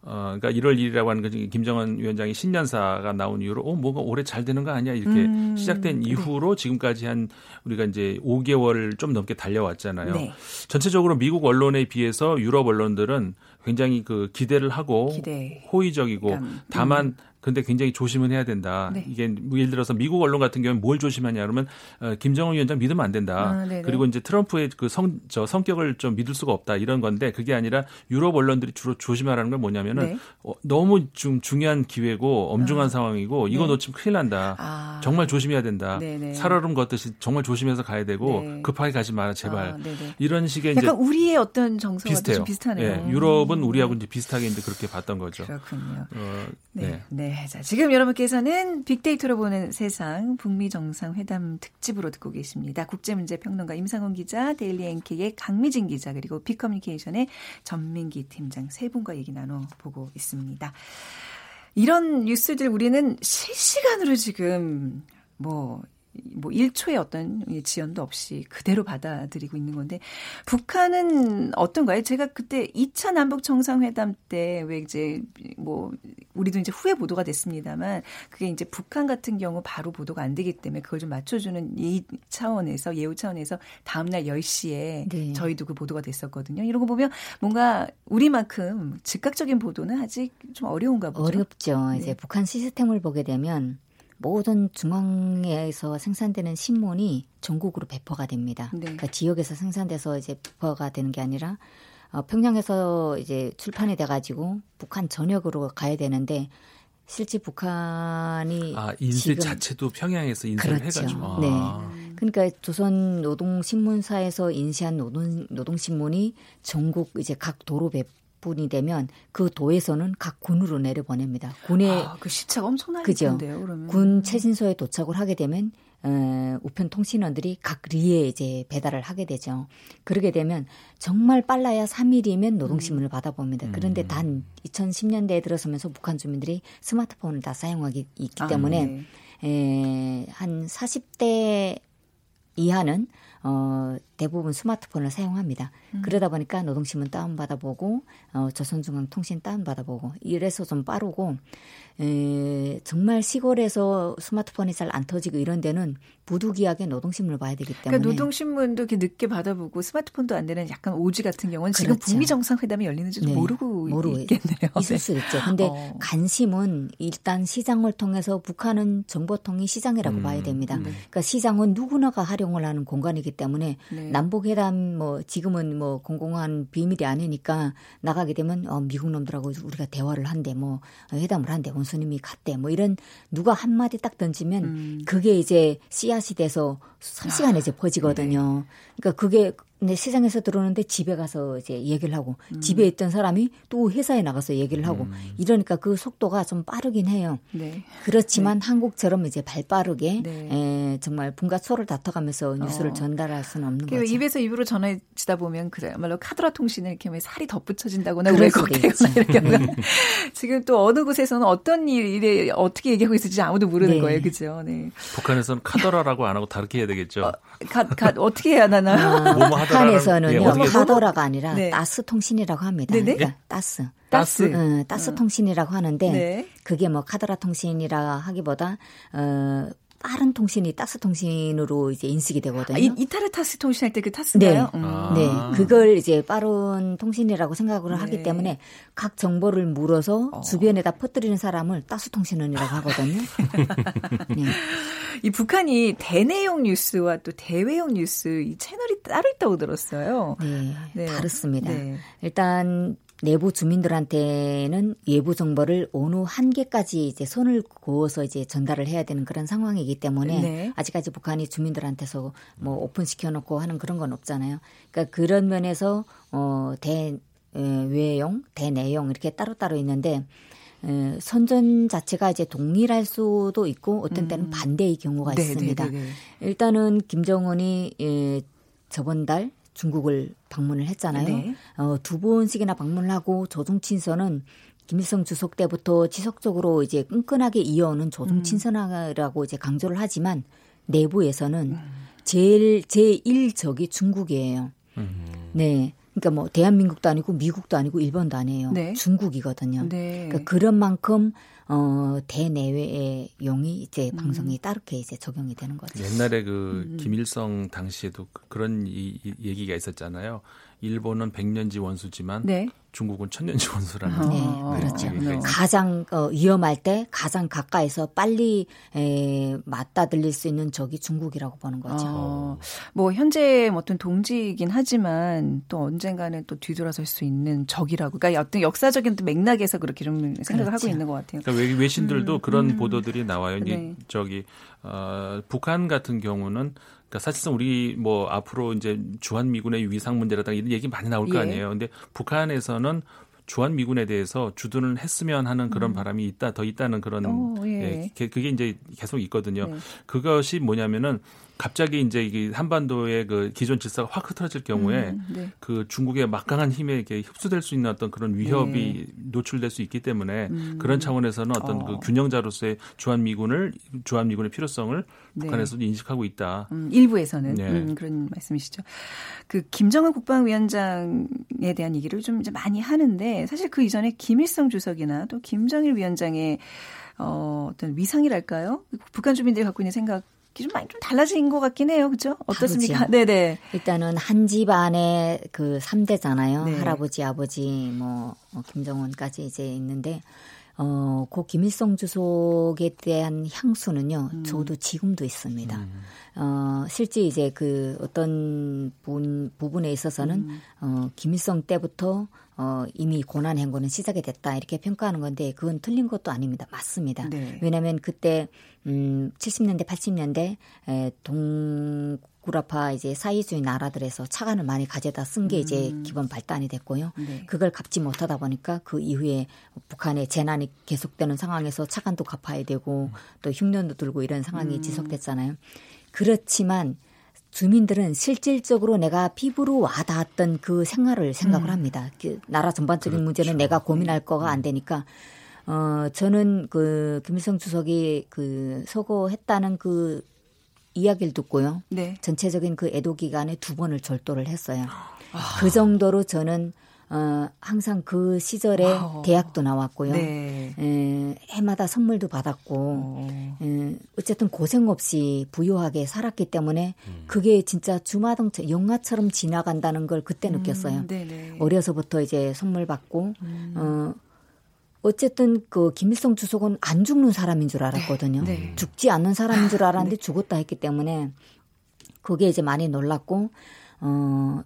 어, 그러니까 1월 1일이라고 하는 건 김정은 위원장이 신년사가 나온 이후로 어, 뭐가 올해 잘 되는 거 아니야? 이렇게 음, 시작된 이후로 지금까지 한 우리가 이제 5개월 좀 넘게 달려왔잖아요. 네. 전체적으로 미국 언론에 비해서 유럽 언론들은 굉장히 그 기대를 하고 기대. 호의적이고 그러니까, 다만 음. 근데 굉장히 조심은 해야 된다. 네. 이게 뭐 예를 들어서 미국 언론 같은 경우는 뭘 조심하냐 그러면 어, 김정은 위원장 믿으면 안 된다. 아, 그리고 이제 트럼프의 그 성 저 성격을 좀 믿을 수가 없다 이런 건데 그게 아니라 유럽 언론들이 주로 조심하라는 건 뭐냐면은 네. 어, 너무 좀 중요한 기회고 엄중한 아. 상황이고 이거 네. 놓치면 큰일 난다. 아. 정말 조심해야 된다. 네네. 살얼음 걷듯이 정말 조심해서 가야 되고 네. 급하게 가지 마라 제발. 아, 이런 식의 약간 이제 우리의 어떤 정서와 좀 비슷하네요. 네, 유럽은 우리하고 이제 비슷하게 이제 그렇게 봤던 거죠. 그렇군요. 어, 네. 네. 네. 자, 지금 여러분께서는 빅데이터로 보는 세상 북미 정상회담 특집으로 듣고 계십니다. 국제문제평론가 임상훈 기자, 데일리 NK의 강미진 기자, 그리고 빅커뮤니케이션의 전민기 팀장 세 분과 얘기 나눠보고 있습니다. 이런 뉴스들 우리는 실시간으로 지금 뭐 뭐 1초의 어떤 지연도 없이 그대로 받아들이고 있는 건데 북한은 어떤가요? 제가 그때 2차 남북 정상회담 때 왜 이제 뭐 우리도 이제 후에 보도가 됐습니다만 그게 이제 북한 같은 경우 바로 보도가 안 되기 때문에 그걸 좀 맞춰주는 이 차원에서 예우 차원에서 다음 날 10시에 네. 저희도 그 보도가 됐었거든요. 이런 거 보면 뭔가 우리만큼 즉각적인 보도는 아직 좀 어려운가 보죠. 어렵죠. 네. 이제 북한 시스템을 보게 되면 모든 중앙에서 생산되는 신문이 전국으로 배포가 됩니다. 네. 그러니까 지역에서 생산돼서 이제 배포가 되는 게 아니라 어, 평양에서 이제 출판이 돼가지고 북한 전역으로 가야 되는데 실제 북한이 아 인쇄 자체도 평양에서 인쇄를 그렇죠. 해가지고 네. 아. 그러니까 조선 노동신문사에서 인쇄한 노동 노동신문이 전국 이제 각 도로 배 분이 되면 그 도에서는 각 군으로 내려보냅니다. 군의 아, 그 시차가 엄청나게 그죠? 그러면. 군 최신소에 도착을 하게 되면 어, 우편 통신원들이 각 리에 이제 배달을 하게 되죠. 그러게 되면 정말 빨라야 3일이면 노동신문을 음. 받아봅니다. 그런데 음. 단 2010년대에 들어서면서 북한 주민들이 스마트폰을 다 사용하기 있기 아, 때문에 네. 에, 한 40대 이하는 어, 대부분 스마트폰을 사용합니다. 음. 그러다 보니까 노동신문 다운받아보고, 어, 조선중앙통신 다운받아보고, 이래서 좀 빠르고, 에, 정말 시골에서 스마트폰이 잘 안 터지고 이런 데는 부득이하게 노동신문을 봐야 되기 그러니까 때문에. 그러니까 노동신문도 이렇게 늦게 받아보고 스마트폰도 안 되는 약간 오지 같은 경우는 지금 그렇죠. 북미 정상회담이 열리는지도 네. 모르고, 모르고 있겠네요. *laughs* 있을 네. 수 있죠. 근데 어. 관심은 일단 시장을 통해서 북한은 정보통이 시장이라고 음. 봐야 됩니다. 네. 그러니까 시장은 누구나가 활용을 하는 공간이기 때문에 네. 남북 회담 뭐 지금은 뭐 공공한 비밀이 아니니까 나가게 되면 어, 미국 놈들하고 우리가 대화를 한대 뭐 회담을 한대 원수님이 갔대 뭐 이런 누가 한 마디 딱 던지면 음. 그게 이제 씨앗이 돼서 3시간에 이제 퍼지거든요. 그러니까 그게 근데 시장에서 들어오는데 집에 가서 이제 얘기를 하고 음. 집에 있던 사람이 또 회사에 나가서 얘기를 하고 음. 이러니까 그 속도가 좀 빠르긴 해요. 네. 그렇지만 네. 한국처럼 이제 발 빠르게 네. 에, 정말 분과 소를 다퉈가면서 뉴스를 어. 전달할 수는 없는 거죠. 입에서 입으로 전해지다 보면 그래야말로 카드라 통신을 이렇게 살이 덧붙여진다거나 왜곡되거나 이렇게 지금 또 어느 곳에서는 어떤 일에 어떻게 얘기하고 있을지 아무도 모르는 네. 거예요, 그죠? 네. 북한에서는 카더라라고 안 하고 다르게 해야 되겠죠. 어, 가, 가, 어떻게 해야 하나? 아. 북한에서는요 예, 카더라가 아니라 네. 따스 통신이라고 합니다. 네네? 그러니까 따스. 따스. 어, 따스 어. 통신이라고 하는데 네. 그게 뭐 카더라 통신이라 하기보다 어 빠른 통신이 따스 통신으로 이제 인식이 되거든요. 아, 이, 이타르타스 통신할 때 그 타스인가요? 네. 음. 아. 네. 그걸 이제 빠른 통신이라고 생각을 네. 하기 때문에 각 정보를 물어서 어. 주변에다 퍼뜨리는 사람을 따스 통신원이라고 하거든요. *laughs* 네. 이 북한이 대내용 뉴스와 또 대외용 뉴스 이 채널이 따로 있다고 들었어요. 네. 네. 다릅니다. 네. 일단 내부 주민들한테는 외부 정보를 어느 한계까지 이제 선을 그어서 이제 전달을 해야 되는 그런 상황이기 때문에 네. 아직까지 북한이 주민들한테서 뭐 오픈 시켜 놓고 하는 그런 건 없잖아요. 그러니까 그런 면에서 어 대 외용, 대내용 이렇게 따로따로 있는데 에, 선전 자체가 이제 동일할 수도 있고 어떤 때는 음. 반대의 경우가 네, 있습니다. 네, 네, 네, 일단은 김정은이 에, 저번 달 중국을 방문을 했잖아요. 네. 어, 두 번씩이나 방문을 하고 조종 친선은 김일성 주석 때부터 지속적으로 이제 끈끈하게 이어오는 조종 친선이라고 이제 강조를 하지만 내부에서는 음. 제일 제1적이 중국이에요. 음. 네. 그러니까 뭐 대한민국도 아니고 미국도 아니고 일본도 아니에요. 네. 중국이거든요. 네. 그러니까 그런 만큼 어, 대내외의 용이 이제 음. 방송이 따르게 이제 적용이 되는 거죠. 옛날에 그 음. 김일성 당시에도 그 그런 이, 이 얘기가 있었잖아요. 일본은 백년지 원수지만 네. 중국은 천년지 원수라는. 어, 네, 그렇죠. 네. 가장 어, 위험할 때 가장 가까이서 빨리 에, 맞다들릴 수 있는 적이 중국이라고 보는 거죠. 어, 뭐 현재 뭐 어떤 동지이긴 하지만 또 언젠가는 또 뒤돌아설 수 있는 적이라고. 그러니까 어떤 역사적인 맥락에서 그렇게 좀 생각을 그렇죠. 하고 있는 것 같아요. 그러니까 외신들도 음, 그런 음. 보도들이 나와요. 네. 저기 어, 북한 같은 경우는 그러니까 사실상 우리 뭐 앞으로 이제 주한 미군의 위상 문제라든가 이런 얘기 많이 나올 거 예. 아니에요. 근데 북한에서는 주한 미군에 대해서 주둔을 했으면 하는 그런 음. 바람이 있다 더 있다는 그런 오, 예. 예. 그게 이제 계속 있거든요. 네. 그것이 뭐냐면은 갑자기 이제 이게 한반도의 그 기존 질서가 확 흐트러질 경우에 음, 네. 그 중국의 막강한 힘에 이렇게 흡수될 수 있는 어떤 그런 위협이 네. 노출될 수 있기 때문에 음. 그런 차원에서는 어떤 어. 그 균형자로서의 주한 미군을 주한 미군의 필요성을 네. 북한에서도 인식하고 있다. 음, 일부에서는 네. 음, 그런 말씀이시죠. 그 김정은 국방위원장에 대한 얘기를 좀 이제 많이 하는데 사실 그 이전에 김일성 주석이나 또 김정일 위원장의 어, 어떤 위상이랄까요? 북한 주민들이 갖고 있는 생각 좀 많이 좀 달라진 것 같긴 해요. 그죠? 어떻습니까? 네네. 일단은 한 집안의 그 3대잖아요. 네. 할아버지, 아버지, 뭐, 뭐, 김정은까지 이제 있는데, 어, 고 김일성 주석에 대한 향수는요, 음. 저도 지금도 있습니다. 음. 어, 실제 이제 그 어떤 분, 부분에 있어서는, 음. 어, 김일성 때부터 어, 이미 고난 행군은 시작이 됐다 이렇게 평가하는 건데 그건 틀린 것도 아닙니다. 맞습니다. 네. 왜냐하면 그때 음 70년대 80년대 에, 동 구라파 이제 사이주의 나라들에서 차관을 많이 가져다 쓴 게 이제 음. 기본 발단이 됐고요. 네. 그걸 갚지 못하다 보니까 그 이후에 북한의 재난이 계속되는 상황에서 차관도 갚아야 되고 음. 또 흉년도 들고 이런 상황이 음. 지속됐잖아요. 그렇지만 주민들은 실질적으로 내가 피부로 와닿았던 그 생활을 생각을 음. 합니다. 그 나라 전반적인 그렇죠. 문제는 내가 고민할 거가 안 음. 되니까 어 저는 그 김일성 주석이 그 서거했다는 그 이야기를 듣고요. 네. 전체적인 그 애도 기간에 두 번을 졸도를 했어요. 아. 그 정도로 저는 어, 항상 그 시절에 wow. 대학도 나왔고요. 네. 에, 해마다 선물도 받았고, 어. 에, 어쨌든 고생 없이 부유하게 살았기 때문에 음. 그게 진짜 주마등처 영화처럼 지나간다는 걸 그때 음, 느꼈어요. 네네. 어려서부터 이제 선물 받고, 음. 어, 어쨌든 그 김일성 주석은 안 죽는 사람인 줄 알았거든요. 네. 네. 죽지 않는 사람인 줄 알았는데 네. 죽었다 했기 때문에 그게 이제 많이 놀랐고, 어,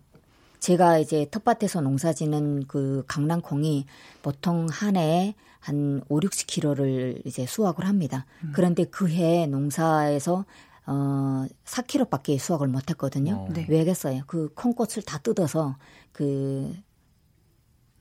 제가 이제 텃밭에서 농사 짓는 그 강낭콩이 보통 한 해에 한 5, 60kg를 이제 수확을 합니다. 음. 그런데 그 해 농사에서 어 4kg밖에 수확을 못 했거든요. 어. 네. 왜겠어요? 그 콩꽃을 다 뜯어서 그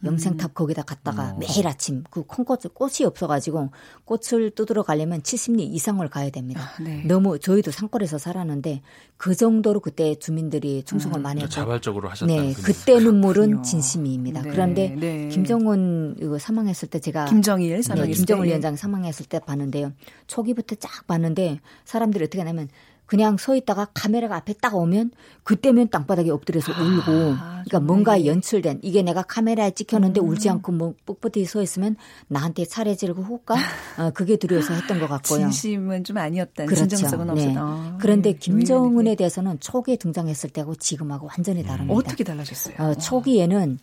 영생탑 음. 거기다 갔다가 어. 매일 아침 그 콩꽃 꽃이 없어가지고 꽃을 뜯으러 가려면 70리 이상을 가야 됩니다. 아, 네. 너무 저희도 산골에서 살았는데 그 정도로 그때 주민들이 충성을 음. 많이 했고 자발적으로 하셨다는 네, 그때 눈물은 진심입니다. 네. 그런데 네. 김정은 이거 사망했을 때 제가 김정일 사망했을 네, 김정일 위원장 사망했을 때 봤는데요. 초기부터 쫙 봤는데 사람들이 어떻게 하냐면 그냥 서 있다가 카메라가 앞에 딱 오면 그때면 땅바닥에 엎드려서 아, 울고 그러니까 뭔가 연출된 이게 내가 카메라에 찍혔는데 음. 울지 않고 뭐 뻣뻣히 서 있으면 나한테 차례 지르고 호까 *laughs* 어, 그게 두려워서 했던 것 같고요. 진심은 좀 아니었다. 그렇죠. 진정성은 없었다. 네. 아, 그런데 네. 김정은에 대해서는 초기에 등장했을 때하고 지금하고 완전히 음. 다릅니다. 어떻게 달라졌어요? 어, 초기에는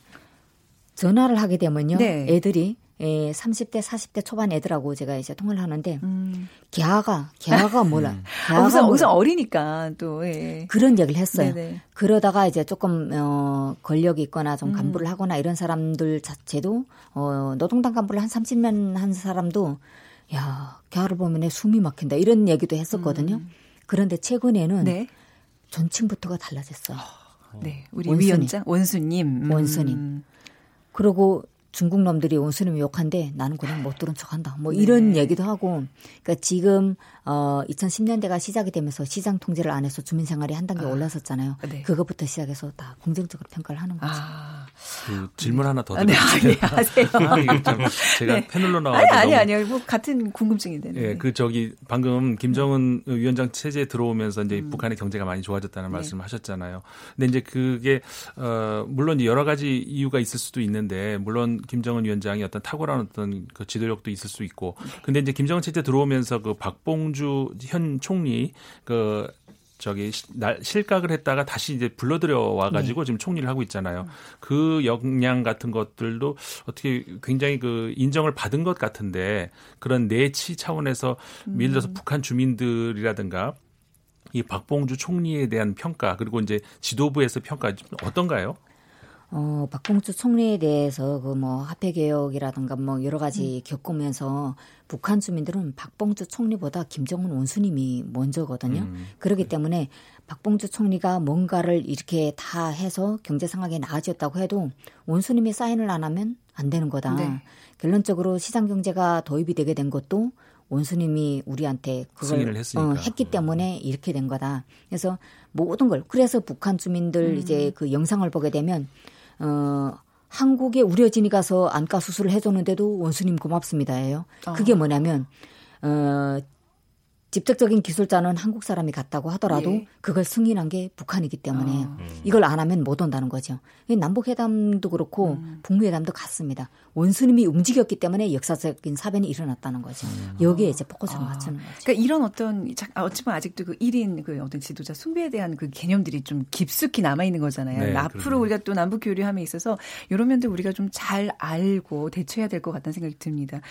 전화를 하게 되면요. 네. 애들이 예, 30대, 40대 초반 애들하고 제가 이제 통화를 하는데, 음. 개화가, 개화가 몰라. 음. 개화가 우선, 우선 어리니까 또, 예. 그런 얘기를 했어요. 네네. 그러다가 이제 조금, 어, 권력이 있거나 좀 음. 간부를 음. 하거나 이런 사람들 자체도, 어, 노동당 간부를 한 30년 한 사람도, 야, 개화를 보면 내 숨이 막힌다. 이런 얘기도 했었거든요. 음. 그런데 최근에는 네. 존칭부터가 달라졌어요. 네, 우리 원수님. 위원장 원수님, 음. 원수님. 그리고 중국 놈들이 온수님 욕한데 나는 그냥 못 들은 척한다. 뭐 이런 네. 얘기도 하고. 그러니까 지금 어 2010년대가 시작이 되면서 시장 통제를 안 해서 주민 생활이 한 단계 아. 올라섰잖아요. 네. 그것부터 시작해서 다 긍정적으로 평가를 하는 거죠. 아. 그 질문 하나 더 드릴게요. 아, 네, 하세요. 아, *laughs* 제가 *laughs* 네. 패널로 나와서 아니 아니 아니요. 뭐 같은 궁금증인데. 예, 그 저기 방금 김정은 네. 위원장 체제에 들어오면서 이제 음. 북한의 경제가 많이 좋아졌다는 네. 말씀을 하셨잖아요. 근데 이제 그게 어 물론 여러 가지 이유가 있을 수도 있는데 물론 김정은 위원장이 어떤 탁월한 어떤 그 지도력도 있을 수 있고 근데 이제 김정은 체제 들어오면서 그 박봉 주 현 총리 그 저기 날 실각을 했다가 다시 이제 불러들여 와가지고 네. 지금 총리를 하고 있잖아요. 그 역량 같은 것들도 어떻게 굉장히 그 인정을 받은 것 같은데 그런 내치 차원에서 음. 예를 들어서 북한 주민들이라든가 이 박봉주 총리에 대한 평가 그리고 이제 지도부에서 평가 어떤가요? 어, 박봉주 총리에 대해서 그 뭐 화폐 개혁이라든가 뭐 여러 가지 음. 겪으면서 북한 주민들은 박봉주 총리보다 김정은 원수님이 먼저거든요. 음. 그렇기 때문에 박봉주 총리가 뭔가를 이렇게 다 해서 경제 상황이 나아졌다고 해도 원수님이 사인을 안 하면 안 되는 거다. 네. 결론적으로 시장 경제가 도입이 되게 된 것도 원수님이 우리한테 그걸 어, 했기 때문에 이렇게 된 거다. 그래서 모든 걸 그래서 북한 주민들 음. 이제 그 영상을 보게 되면 어 한국에 우려진이 가서 안과 수술을 해줬는데도 원수님 고맙습니다예요. 그게 아. 뭐냐면 어 직접적인 기술자는 한국 사람이 같다고 하더라도 예. 그걸 승인한 게 북한이기 때문에 아. 이걸 안 하면 못 온다는 거죠. 남북회담도 그렇고 음. 북미회담도 같습니다. 원수님이 움직였기 때문에 역사적인 사변이 일어났다는 거죠. 음. 여기에 이제 포커스를 아. 맞추는 거죠. 그러니까 이런 어떤 아, 어찌보면 아직도 그 1인 그 어떤 지도자 숭배에 대한 그 개념들이 좀 깊숙이 남아 있는 거잖아요. 네, 앞으로 그러네. 우리가 또 남북 교류함에 있어서 이런 면들 우리가 좀 잘 알고 대처해야 될 것 같다는 생각이 듭니다.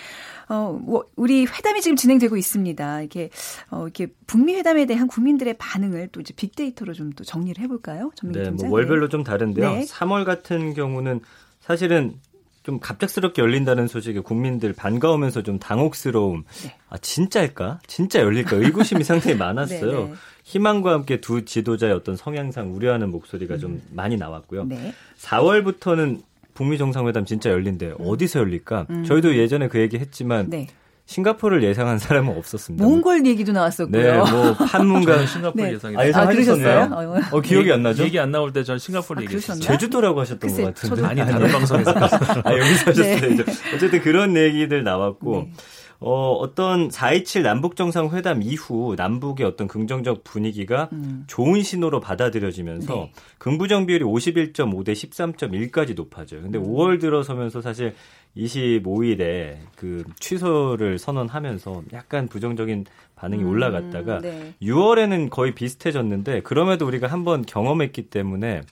어, 뭐 우리 회담이 지금 진행되고 있습니다. 이렇게 어, 이렇게 북미 회담에 대한 국민들의 반응을 또 이제 빅데이터로 좀 또 정리를 해볼까요? 네, 뭐 월별로 좀 다른데요. 네. 3월 같은 경우는 사실은 좀 갑작스럽게 열린다는 소식에 국민들 반가우면서 좀 당혹스러움. 네. 아 진짜일까? 진짜 열릴까? 의구심이 상당히 많았어요. *laughs* 네, 네. 희망과 함께 두 지도자의 어떤 성향상 우려하는 목소리가 음. 좀 많이 나왔고요. 네. 4월부터는 북미 정상회담 진짜 열린대요. 음. 어디서 열릴까? 음. 저희도 예전에 그 얘기 했지만 네. 싱가포르를 예상한 사람은 없었습니다. 몽골 얘기도 나왔었고요. 네, 뭐 판문가 *laughs* 싱가포르 네. 예상이. 아, 예상하셨어요? 아, 어, 기억이 안 나죠? 얘기 안 나올 때 전 싱가포르 아, 얘기했어요. 제주도라고 하셨던 글쎄, 것 같은데. 아니, 다른 방송에서. *laughs* 아, 여기서 하셨어요. 네. 어쨌든 그런 얘기들 나왔고. 네. 어, 어떤 4.27 남북정상회담 이후 남북의 어떤 긍정적 분위기가 음. 좋은 신호로 받아들여지면서 네. 긍부정 비율이 51.5 대 13.1까지 높아져요. 근데 음. 5월 들어서면서 사실 25일에 그 취소를 선언하면서 약간 부정적인 반응이 음, 올라갔다가 네. 6월에는 거의 비슷해졌는데 그럼에도 우리가 한번 경험했기 때문에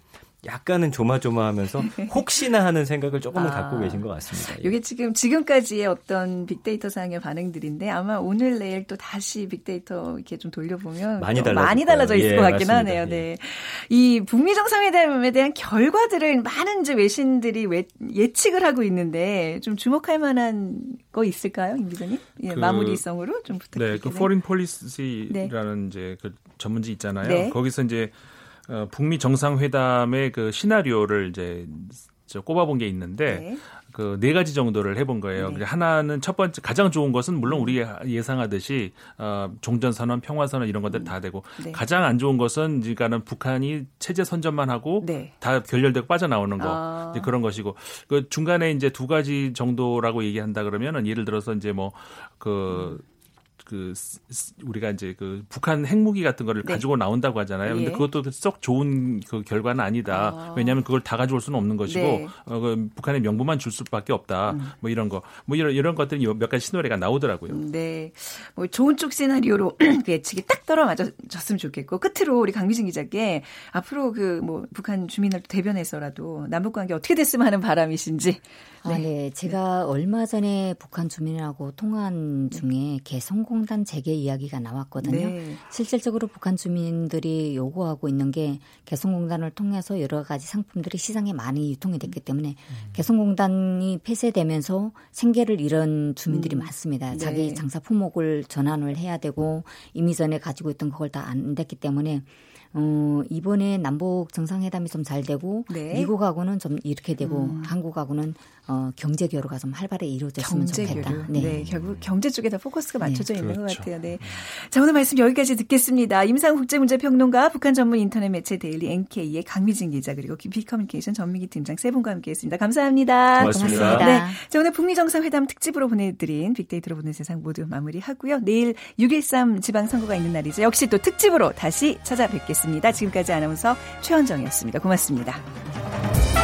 약간은 조마조마하면서 *laughs* 혹시나 하는 생각을 조금은 아, 갖고 계신 것 같습니다. 이게 지금 지금까지의 어떤 빅데이터 상의 반응들인데 아마 오늘 내일 또 다시 빅데이터 이렇게 좀 돌려보면 많이 달라 많이 달라져 있을 예, 것 같긴 맞습니다. 하네요. 네. 예. 이 북미 정상회담에 대한 결과들을 많은 이제 외신들이 예측을 하고 있는데 좀 주목할 만한 거 있을까요, 임 기자님? 예, 그, 마무리성으로 좀 부탁드립니다. 네, 그 Foreign Policy라는 네. 이제 그 전문지 있잖아요. 네. 거기서 이제 어, 북미 정상회담의 그 시나리오를 이제 저 꼽아본 게 있는데 네. 그 네 가지 정도를 해본 거예요. 네. 하나는 첫 번째 가장 좋은 것은 물론 우리가 예상하듯이 어, 종전 선언, 평화 선언 이런 것들 다 되고 네. 가장 안 좋은 것은 그러니까는 북한이 체제 선전만 하고 네. 다 결렬되고 빠져나오는 거 아. 이제 그런 것이고 그 중간에 이제 두 가지 정도라고 얘기한다 그러면은 예를 들어서 이제 뭐그 음. 그 우리가 이제 그 북한 핵무기 같은 거를 네. 가지고 나온다고 하잖아요. 근데 예. 그것도 썩 좋은 그 결과는 아니다. 아. 왜냐하면 그걸 다 가져올 수는 없는 것이고 네. 어, 그 북한의 명분만 줄 수밖에 없다. 음. 뭐 이런 거, 뭐 이런 이런 것들이 몇 가지 시나리오가 나오더라고요. 음, 네, 뭐 좋은 쪽 시나리오로 *clears throat* 그 예측이 딱 떨어맞았으면 좋겠고 끝으로 우리 강미진 기자께 앞으로 그 뭐 북한 주민을 대변해서라도 남북 관계 어떻게 됐으면 하는 바람이신지. 아, 네. 네. 제가 얼마 전에 북한 주민하고 통화한 중에 개성공단 재개 이야기가 나왔거든요. 네. 실질적으로 북한 주민들이 요구하고 있는 게 개성공단을 통해서 여러 가지 상품들이 시장에 많이 유통이 됐기 때문에 음. 개성공단이 폐쇄되면서 생계를 잃은 주민들이 음. 많습니다. 네. 자기 장사 품목을 전환을 해야 되고 이미 전에 가지고 있던 그걸 다 안 됐기 때문에 어, 이번에 남북 정상회담이 좀 잘 되고 네. 미국하고는 좀 이렇게 되고 음. 한국하고는 어, 경제 교류가 좀 활발히 이루어졌으면 경제 좋겠다. 교류. 네. 네. 결국 경제 쪽에다 포커스가 네. 맞춰져 네. 있는 그렇죠. 것 같아요. 네. 자, 오늘 말씀 여기까지 듣겠습니다. 임상 국제문제평론가 북한 전문 인터넷 매체 데일리 NK의 강미진 기자 그리고 비 커뮤니케이션 전민기 팀장 세 분과 함께했습니다. 감사합니다. 고맙습니다. 고맙습니다. 네. 자, 오늘 북미 정상회담 특집으로 보내드린 빅데이터로 보는 세상 모두 마무리하고요. 내일 6.13 지방선거가 있는 날이죠. 역시 또 특집으로 다시 찾아뵙겠습니다. 지금까지 아나운서 최원정이었습니다. 고맙습니다.